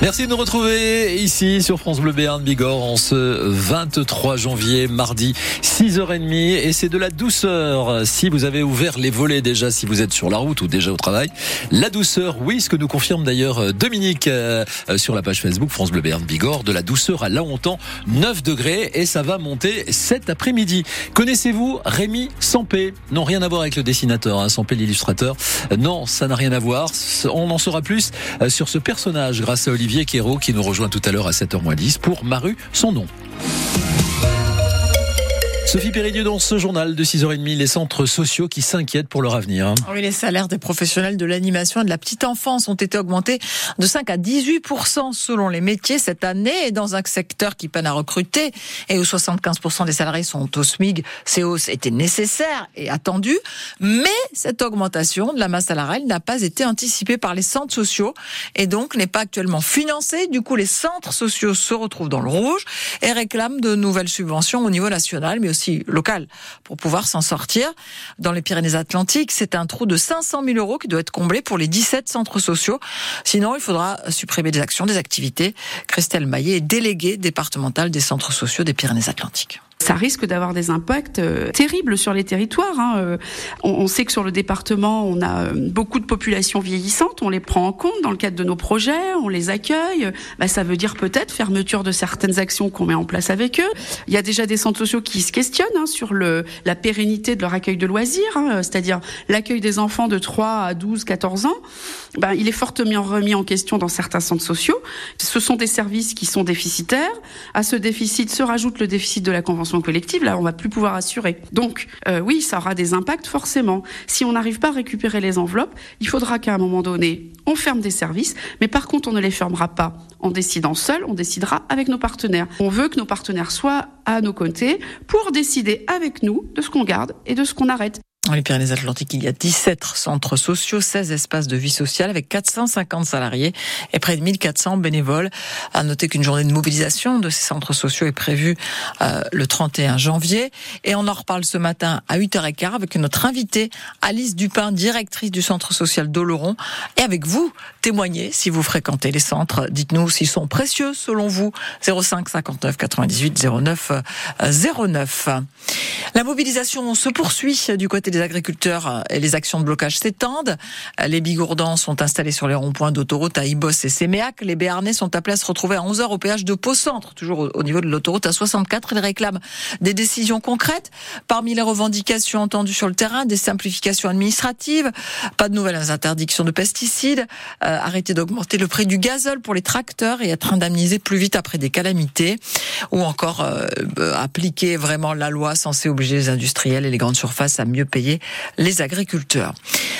Merci de nous retrouver ici sur France Bleu Béarn Bigorre en ce 23 janvier, mardi, 6h30. Et c'est de la douceur. Si vous avez ouvert les volets déjà, si vous êtes sur la route ou déjà au travail, la douceur, oui, ce que nous confirme d'ailleurs Dominique euh, sur la page Facebook France Bleu Béarn Bigorre, de la douceur à là on 9 degrés et ça va monter cet après-midi. Connaissez-vous Rémi Sampé? Non, rien à voir avec le dessinateur, hein, Sampé l'illustrateur. Non, ça n'a rien à voir. On en saura plus euh, sur ce personnage grâce à Olivier Olivier Quérault qui nous rejoint tout à l'heure à 7h10 pour Maru, son nom. Sophie Péridieu dans ce journal de 6h30, les centres sociaux qui s'inquiètent pour leur avenir. Oui, les salaires des professionnels de l'animation et de la petite enfance ont été augmentés de 5 à 18 selon les métiers cette année et dans un secteur qui peine à recruter et où 75 des salariés sont au SMIG. Ces hausses étaient nécessaires et attendues, mais cette augmentation de la masse salariale n'a pas été anticipée par les centres sociaux et donc n'est pas actuellement financée. Du coup, les centres sociaux se retrouvent dans le rouge et réclament de nouvelles subventions au niveau national, mais local pour pouvoir s'en sortir. Dans les Pyrénées-Atlantiques, c'est un trou de 500 000 euros qui doit être comblé pour les 17 centres sociaux. Sinon, il faudra supprimer des actions, des activités. Christelle Maillet est déléguée départementale des centres sociaux des Pyrénées-Atlantiques ça risque d'avoir des impacts euh, terribles sur les territoires. Hein. Euh, on, sait que sur le département, on a euh, beaucoup de populations vieillissantes, on les prend en compte dans le cadre de nos projets, on les accueille. Bah, ça veut dire peut-être fermeture de certaines actions qu'on met en place avec eux. Il y a déjà des centres sociaux qui se questionnent hein, sur le, la pérennité de leur accueil de loisirs, hein, c'est-à-dire l'accueil des enfants de 3 à 12, 14 ans. Bah, il est fortement remis en question dans certains centres sociaux. Ce sont des services qui sont déficitaires. À ce déficit se rajoute le déficit de la convention collective, là, on va plus pouvoir assurer. Donc, euh, oui, ça aura des impacts forcément. Si on n'arrive pas à récupérer les enveloppes, il faudra qu'à un moment donné, on ferme des services, mais par contre, on ne les fermera pas en décidant seul, on décidera avec nos partenaires. On veut que nos partenaires soient à nos côtés pour décider avec nous de ce qu'on garde et de ce qu'on arrête. Dans les Pyrénées-Atlantiques, il y a 17 centres sociaux, 16 espaces de vie sociale avec 450 salariés et près de 1400 bénévoles. À noter qu'une journée de mobilisation de ces centres sociaux est prévue euh, le 31 janvier. Et on en reparle ce matin à 8h15 avec notre invitée Alice Dupin, directrice du centre social d'Oloron. Et avec vous, témoignez si vous fréquentez les centres. Dites-nous s'ils sont précieux selon vous. 05 59 98 09 09. La mobilisation se poursuit du côté des les agriculteurs et les actions de blocage s'étendent. Les bigourdans sont installés sur les ronds-points d'autoroute à Ibos et Séméac. Les Béarnais sont appelés à se retrouver à 11h au péage de Pau-Centre, toujours au niveau de l'autoroute à 64. Ils réclament des décisions concrètes. Parmi les revendications entendues sur le terrain, des simplifications administratives, pas de nouvelles interdictions de pesticides, euh, arrêter d'augmenter le prix du gazole pour les tracteurs et être indemnisés plus vite après des calamités, ou encore euh, appliquer vraiment la loi censée obliger les industriels et les grandes surfaces à mieux payer les agriculteurs.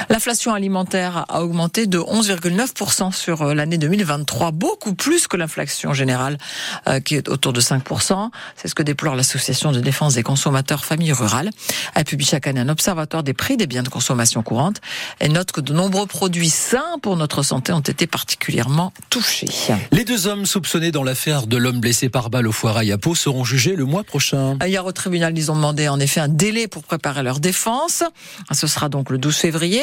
L'inflation alimentaire a augmenté de 11,9% sur euh, l'année 2023, beaucoup plus que l'inflation générale euh, qui est autour de 5%. C'est ce que déplore l'association de défense des consommateurs familles rurales. Elle publie chaque année un observatoire des prix des biens de consommation courante et note que de nombreux produits sains pour notre santé ont été particulièrement touchés. Les deux hommes soupçonnés dans l'affaire de l'homme blessé par balle au foirail à Pau seront jugés le mois prochain. Hier au tribunal, ils ont demandé en effet un délai pour préparer leur défense. Ce sera donc le 12 février.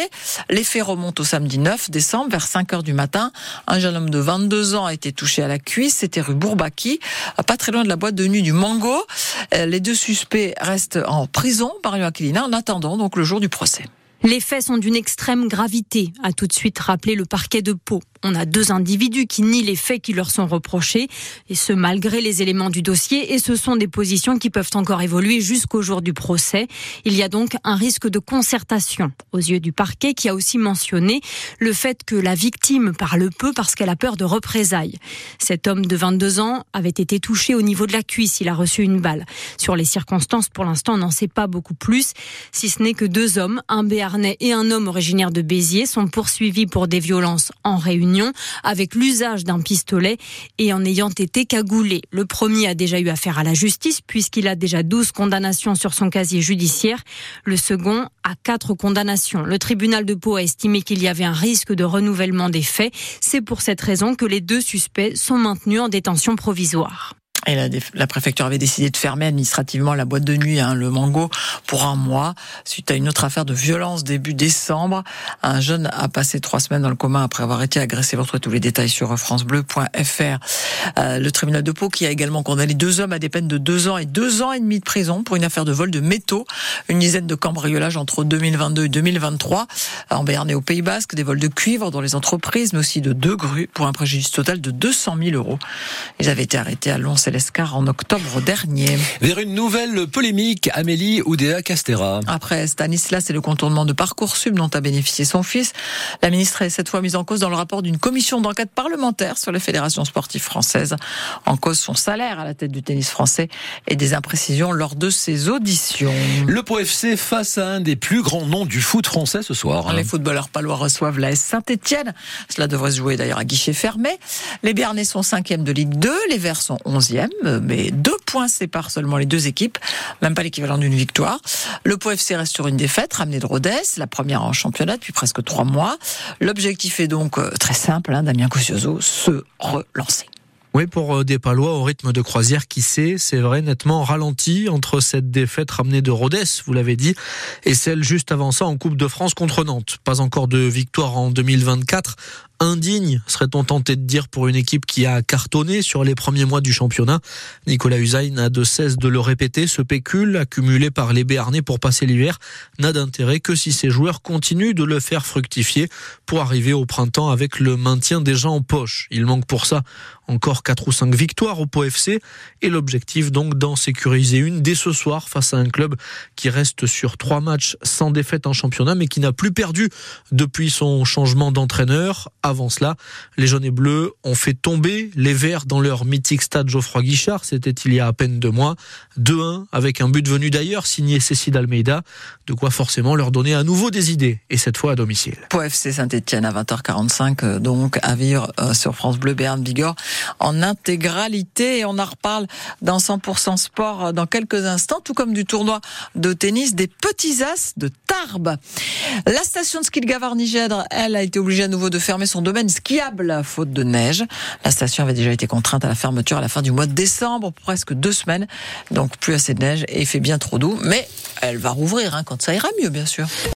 Les faits remontent au samedi 9 décembre vers 5 heures du matin. Un jeune homme de 22 ans a été touché à la cuisse. C'était rue Bourbaki, pas très loin de la boîte de nuit du Mango. Euh, les deux suspects restent en prison par Aquilina en attendant donc le jour du procès. Les faits sont d'une extrême gravité, a tout de suite rappelé le parquet de Pau. On a deux individus qui nient les faits qui leur sont reprochés, et ce malgré les éléments du dossier, et ce sont des positions qui peuvent encore évoluer jusqu'au jour du procès. Il y a donc un risque de concertation aux yeux du parquet qui a aussi mentionné le fait que la victime parle peu parce qu'elle a peur de représailles. Cet homme de 22 ans avait été touché au niveau de la cuisse, il a reçu une balle. Sur les circonstances, pour l'instant, on n'en sait pas beaucoup plus, si ce n'est que deux hommes, un Béarnais et un homme originaire de Béziers, sont poursuivis pour des violences en réunion avec l'usage d'un pistolet et en ayant été cagoulé. Le premier a déjà eu affaire à la justice puisqu'il a déjà 12 condamnations sur son casier judiciaire. Le second a 4 condamnations. Le tribunal de Pau a estimé qu'il y avait un risque de renouvellement des faits. C'est pour cette raison que les deux suspects sont maintenus en détention provisoire. Et la, la, préfecture avait décidé de fermer administrativement la boîte de nuit, hein, le Mango, pour un mois, suite à une autre affaire de violence début décembre. Un jeune a passé trois semaines dans le coma après avoir été agressé. Vous retrouvez tous les détails sur francebleu.fr. Euh, le tribunal de Pau qui a également condamné deux hommes à des peines de deux ans et deux ans et demi de prison pour une affaire de vol de métaux. Une dizaine de cambriolages entre 2022 et 2023 en Béarn au Pays Basque, des vols de cuivre dans les entreprises, mais aussi de deux grues pour un préjudice total de 200 000 euros. Ils avaient été arrêtés à Lons l'Escar en octobre dernier. Vers une nouvelle polémique, Amélie Oudéa Castera. Après Stanislas et le contournement de Parcoursup dont a bénéficié son fils, la ministre est cette fois mise en cause dans le rapport d'une commission d'enquête parlementaire sur les fédérations sportives françaises. En cause son salaire à la tête du tennis français et des imprécisions lors de ses auditions. Le POFC face à un des plus grands noms du foot français ce soir. Les footballeurs palois reçoivent la S Saint-Etienne. Cela devrait se jouer d'ailleurs à guichet fermé. Les Béarnais sont cinquième de Ligue 2, les Verts sont mais deux points séparent seulement les deux équipes, même pas l'équivalent d'une victoire. Le Pau FC reste sur une défaite, ramenée de Rodez, la première en championnat depuis presque trois mois. L'objectif est donc euh, très simple, hein, Damien Cossioso, se relancer. Oui, pour euh, des Palois au rythme de croisière qui sait, c'est vrai, nettement ralenti entre cette défaite ramenée de Rodez, vous l'avez dit, et celle juste avant ça en Coupe de France contre Nantes. Pas encore de victoire en 2024 indigne, serait-on tenté de dire, pour une équipe qui a cartonné sur les premiers mois du championnat. Nicolas Usain n'a de cesse de le répéter, ce pécule accumulé par les Béarnais pour passer l'hiver n'a d'intérêt que si ces joueurs continuent de le faire fructifier pour arriver au printemps avec le maintien déjà en poche. Il manque pour ça encore 4 ou 5 victoires au POFC et l'objectif donc d'en sécuriser une dès ce soir face à un club qui reste sur trois matchs sans défaite en championnat mais qui n'a plus perdu depuis son changement d'entraîneur avant cela, les jaunes et bleus ont fait tomber les verts dans leur mythique stade Geoffroy Guichard. C'était il y a à peine deux mois. 2-1 avec un but venu d'ailleurs signé Cécile Almeida. De quoi forcément leur donner à nouveau des idées. Et cette fois à domicile. Pour FC Saint-Etienne à 20h45, euh, donc à vivre euh, sur France Bleu Béarn Bigorre en intégralité. Et on en reparle dans 100% sport euh, dans quelques instants, tout comme du tournoi de tennis des petits as de Tarbes. La station de ski de Gavarnie-Gèdre, elle a été obligée à nouveau de fermer son son domaine skiable faute de neige. La station avait déjà été contrainte à la fermeture à la fin du mois de décembre, presque deux semaines. Donc plus assez de neige et il fait bien trop doux. Mais elle va rouvrir hein, quand ça ira mieux, bien sûr.